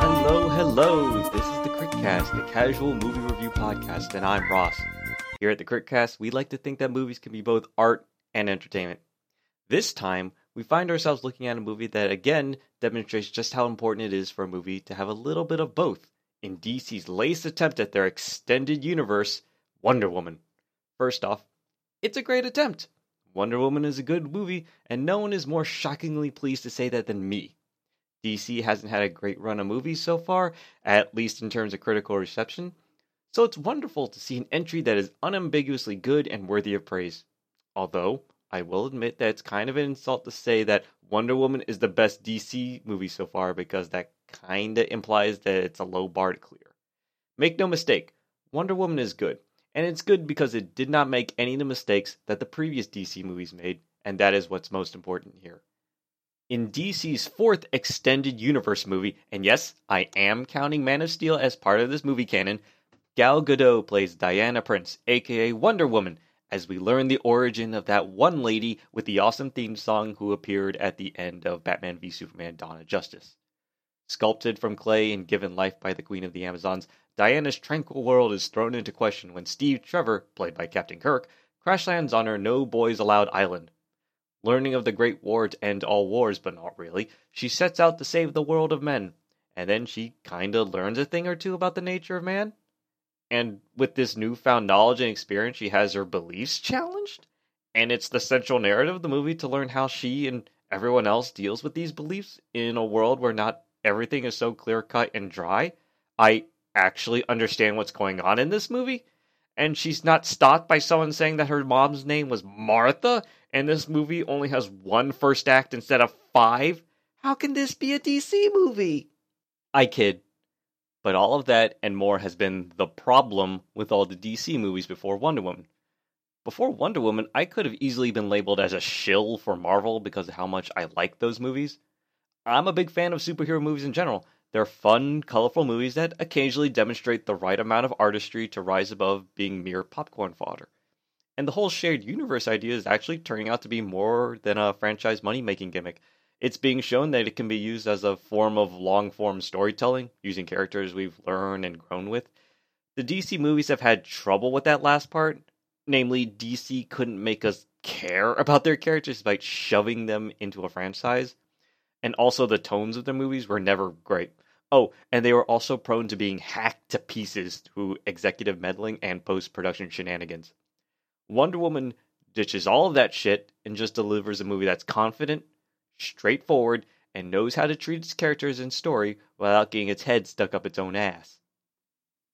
Hello, hello. This is the Critcast, the casual movie review podcast, and I'm Ross. Here at the Critcast, we like to think that movies can be both art and entertainment. This time, we find ourselves looking at a movie that again demonstrates just how important it is for a movie to have a little bit of both in DC's latest attempt at their extended universe, Wonder Woman. First off, it's a great attempt. Wonder Woman is a good movie, and no one is more shockingly pleased to say that than me. DC hasn't had a great run of movies so far, at least in terms of critical reception, so it's wonderful to see an entry that is unambiguously good and worthy of praise. Although, I will admit that it's kind of an insult to say that Wonder Woman is the best DC movie so far because that kinda implies that it's a low bar to clear. Make no mistake, Wonder Woman is good, and it's good because it did not make any of the mistakes that the previous DC movies made, and that is what's most important here in DC's fourth extended universe movie, and yes, I am counting Man of Steel as part of this movie canon, Gal Gadot plays Diana Prince, aka Wonder Woman, as we learn the origin of that one lady with the awesome theme song who appeared at the end of Batman v Superman Dawn of Justice. Sculpted from clay and given life by the Queen of the Amazons, Diana's tranquil world is thrown into question when Steve Trevor, played by Captain Kirk, crash lands on her No Boys Allowed island, Learning of the Great War to end all wars, but not really, she sets out to save the world of men. And then she kinda learns a thing or two about the nature of man. And with this newfound knowledge and experience, she has her beliefs challenged. And it's the central narrative of the movie to learn how she and everyone else deals with these beliefs in a world where not everything is so clear cut and dry. I actually understand what's going on in this movie. And she's not stopped by someone saying that her mom's name was Martha and this movie only has one first act instead of five, how can this be a DC movie? I kid. But all of that and more has been the problem with all the DC movies before Wonder Woman. Before Wonder Woman, I could have easily been labeled as a shill for Marvel because of how much I like those movies. I'm a big fan of superhero movies in general. They're fun, colorful movies that occasionally demonstrate the right amount of artistry to rise above being mere popcorn fodder. And the whole shared universe idea is actually turning out to be more than a franchise money making gimmick. It's being shown that it can be used as a form of long form storytelling, using characters we've learned and grown with. The DC movies have had trouble with that last part. Namely, DC couldn't make us care about their characters by shoving them into a franchise. And also, the tones of the movies were never great. Oh, and they were also prone to being hacked to pieces through executive meddling and post production shenanigans. Wonder Woman ditches all of that shit and just delivers a movie that's confident, straightforward, and knows how to treat its characters and story without getting its head stuck up its own ass.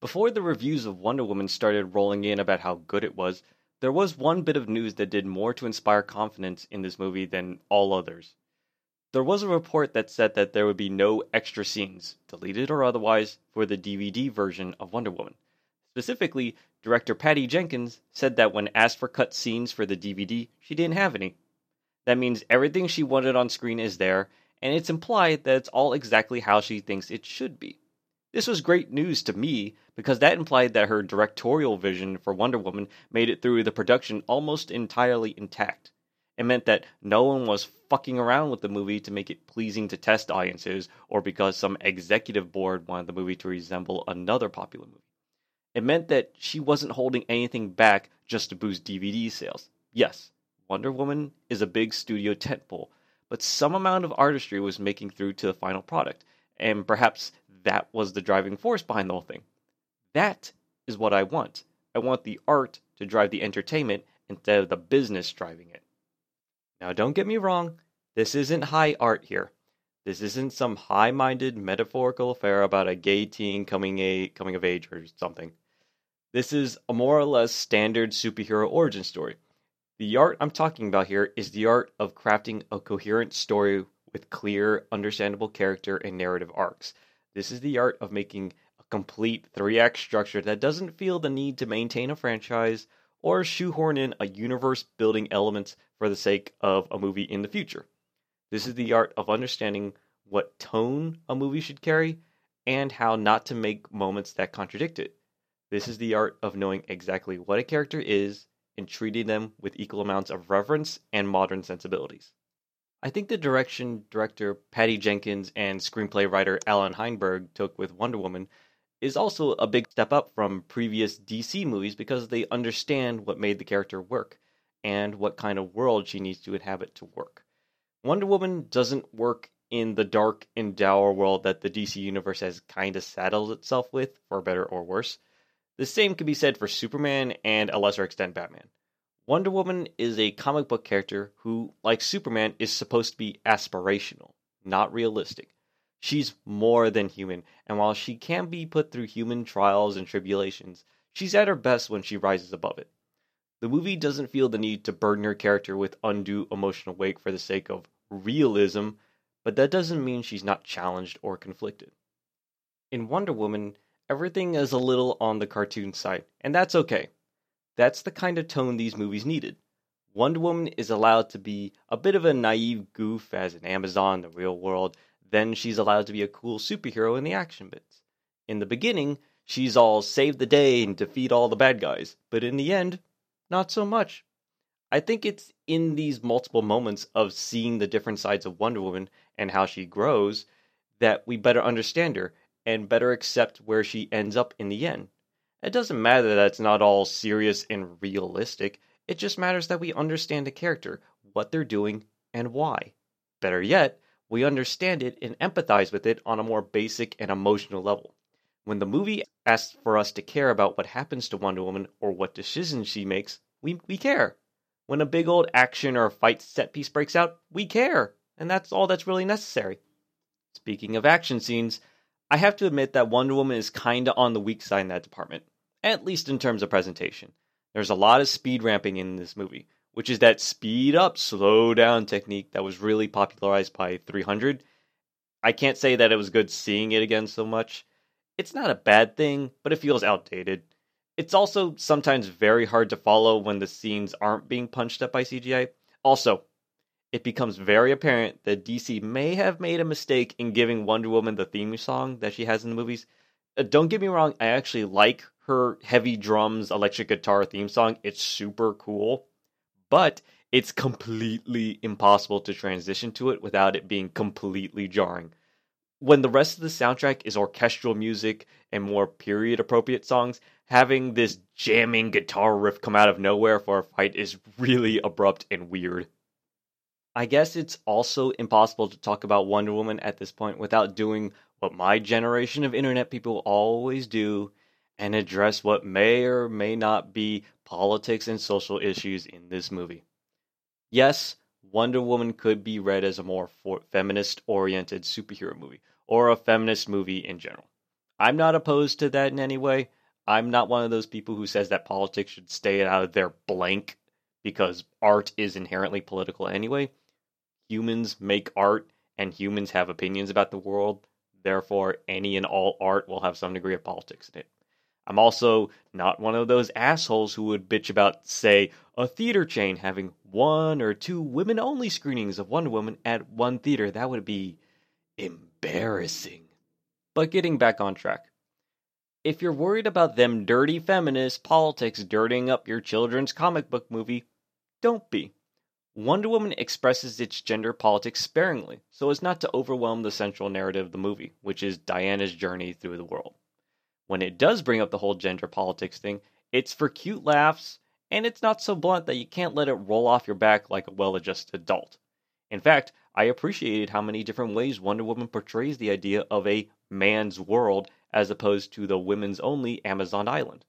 Before the reviews of Wonder Woman started rolling in about how good it was, there was one bit of news that did more to inspire confidence in this movie than all others. There was a report that said that there would be no extra scenes, deleted or otherwise, for the DVD version of Wonder Woman. Specifically, director Patty Jenkins said that when asked for cut scenes for the DVD, she didn't have any. That means everything she wanted on screen is there, and it's implied that it's all exactly how she thinks it should be. This was great news to me because that implied that her directorial vision for Wonder Woman made it through the production almost entirely intact. It meant that no one was fucking around with the movie to make it pleasing to test audiences or because some executive board wanted the movie to resemble another popular movie. It meant that she wasn't holding anything back just to boost DVD sales. Yes, Wonder Woman is a big studio tentpole, but some amount of artistry was making through to the final product, and perhaps that was the driving force behind the whole thing. That is what I want. I want the art to drive the entertainment instead of the business driving it. Now, don't get me wrong, this isn't high art here. This isn't some high-minded metaphorical affair about a gay teen coming a coming of age or something. This is a more or less standard superhero origin story. The art I'm talking about here is the art of crafting a coherent story with clear, understandable character and narrative arcs. This is the art of making a complete three act structure that doesn't feel the need to maintain a franchise or shoehorn in a universe building elements for the sake of a movie in the future. This is the art of understanding what tone a movie should carry and how not to make moments that contradict it. This is the art of knowing exactly what a character is and treating them with equal amounts of reverence and modern sensibilities. I think the direction director Patty Jenkins and screenplay writer Allan Heinberg took with Wonder Woman is also a big step up from previous DC movies because they understand what made the character work and what kind of world she needs to inhabit to work. Wonder Woman doesn't work in the dark and dour world that the DC universe has kind of saddled itself with, for better or worse. The same could be said for Superman and a lesser extent Batman. Wonder Woman is a comic book character who, like Superman, is supposed to be aspirational, not realistic. She's more than human, and while she can be put through human trials and tribulations, she's at her best when she rises above it. The movie doesn't feel the need to burden her character with undue emotional weight for the sake of realism, but that doesn't mean she's not challenged or conflicted. In Wonder Woman, everything is a little on the cartoon side, and that's okay. That's the kind of tone these movies needed. Wonder Woman is allowed to be a bit of a naive goof as an Amazon in the real world, then she's allowed to be a cool superhero in the action bits. In the beginning, she's all save the day and defeat all the bad guys, but in the end, not so much. I think it's in these multiple moments of seeing the different sides of Wonder Woman and how she grows that we better understand her and better accept where she ends up in the end. It doesn't matter that it's not all serious and realistic, it just matters that we understand the character, what they're doing, and why. Better yet, we understand it and empathize with it on a more basic and emotional level. When the movie asks for us to care about what happens to Wonder Woman or what decisions she makes, we, we care. When a big old action or fight set piece breaks out, we care, and that's all that's really necessary. Speaking of action scenes, I have to admit that Wonder Woman is kinda on the weak side in that department, at least in terms of presentation. There's a lot of speed ramping in this movie, which is that speed up, slow down technique that was really popularized by 300. I can't say that it was good seeing it again so much. It's not a bad thing, but it feels outdated. It's also sometimes very hard to follow when the scenes aren't being punched up by CGI. Also, it becomes very apparent that DC may have made a mistake in giving Wonder Woman the theme song that she has in the movies. Uh, don't get me wrong, I actually like her heavy drums, electric guitar theme song. It's super cool but it's completely impossible to transition to it without it being completely jarring. When the rest of the soundtrack is orchestral music and more period appropriate songs, having this jamming guitar riff come out of nowhere for a fight is really abrupt and weird. I guess it's also impossible to talk about Wonder Woman at this point without doing what my generation of internet people always do and address what may or may not be politics and social issues in this movie. Yes, Wonder Woman could be read as a more feminist oriented superhero movie, or a feminist movie in general. I'm not opposed to that in any way. I'm not one of those people who says that politics should stay out of their blank because art is inherently political anyway. Humans make art and humans have opinions about the world. Therefore, any and all art will have some degree of politics in it. I'm also not one of those assholes who would bitch about, say, a theater chain having one or two women only screenings of Wonder Woman at one theater. That would be embarrassing. But getting back on track. If you're worried about them dirty feminist politics dirtying up your children's comic book movie, don't be. Wonder Woman expresses its gender politics sparingly, so as not to overwhelm the central narrative of the movie, which is Diana's journey through the world when it does bring up the whole gender politics thing, it's for cute laughs, and it's not so blunt that you can't let it roll off your back like a well adjusted adult. In fact, I appreciated how many different ways Wonder Woman portrays the idea of a man's world as opposed to the women's only Amazon island.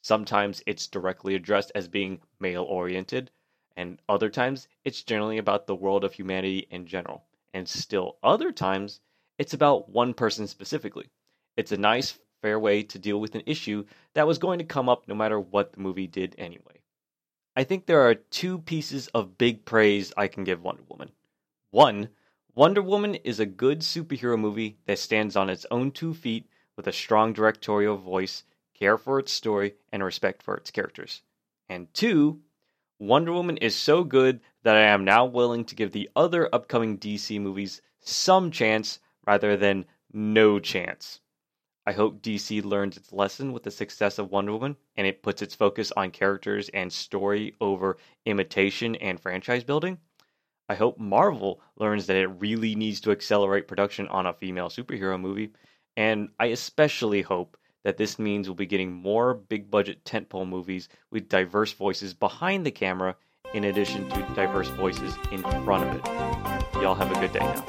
Sometimes it's directly addressed as being male oriented, and other times it's generally about the world of humanity in general. And still other times it's about one person specifically. It's a nice, fair way to deal with an issue that was going to come up no matter what the movie did anyway. I think there are two pieces of big praise I can give Wonder Woman. One, Wonder Woman is a good superhero movie that stands on its own two feet with a strong directorial voice, care for its story, and respect for its characters. And two, Wonder Woman is so good that I am now willing to give the other upcoming DC movies some chance rather than no chance. I hope DC learns its lesson with the success of Wonder Woman and it puts its focus on characters and story over imitation and franchise building. I hope Marvel learns that it really needs to accelerate production on a female superhero movie. And I especially hope that this means we'll be getting more big budget tentpole movies with diverse voices behind the camera in addition to diverse voices in front of it. Y'all have a good day now.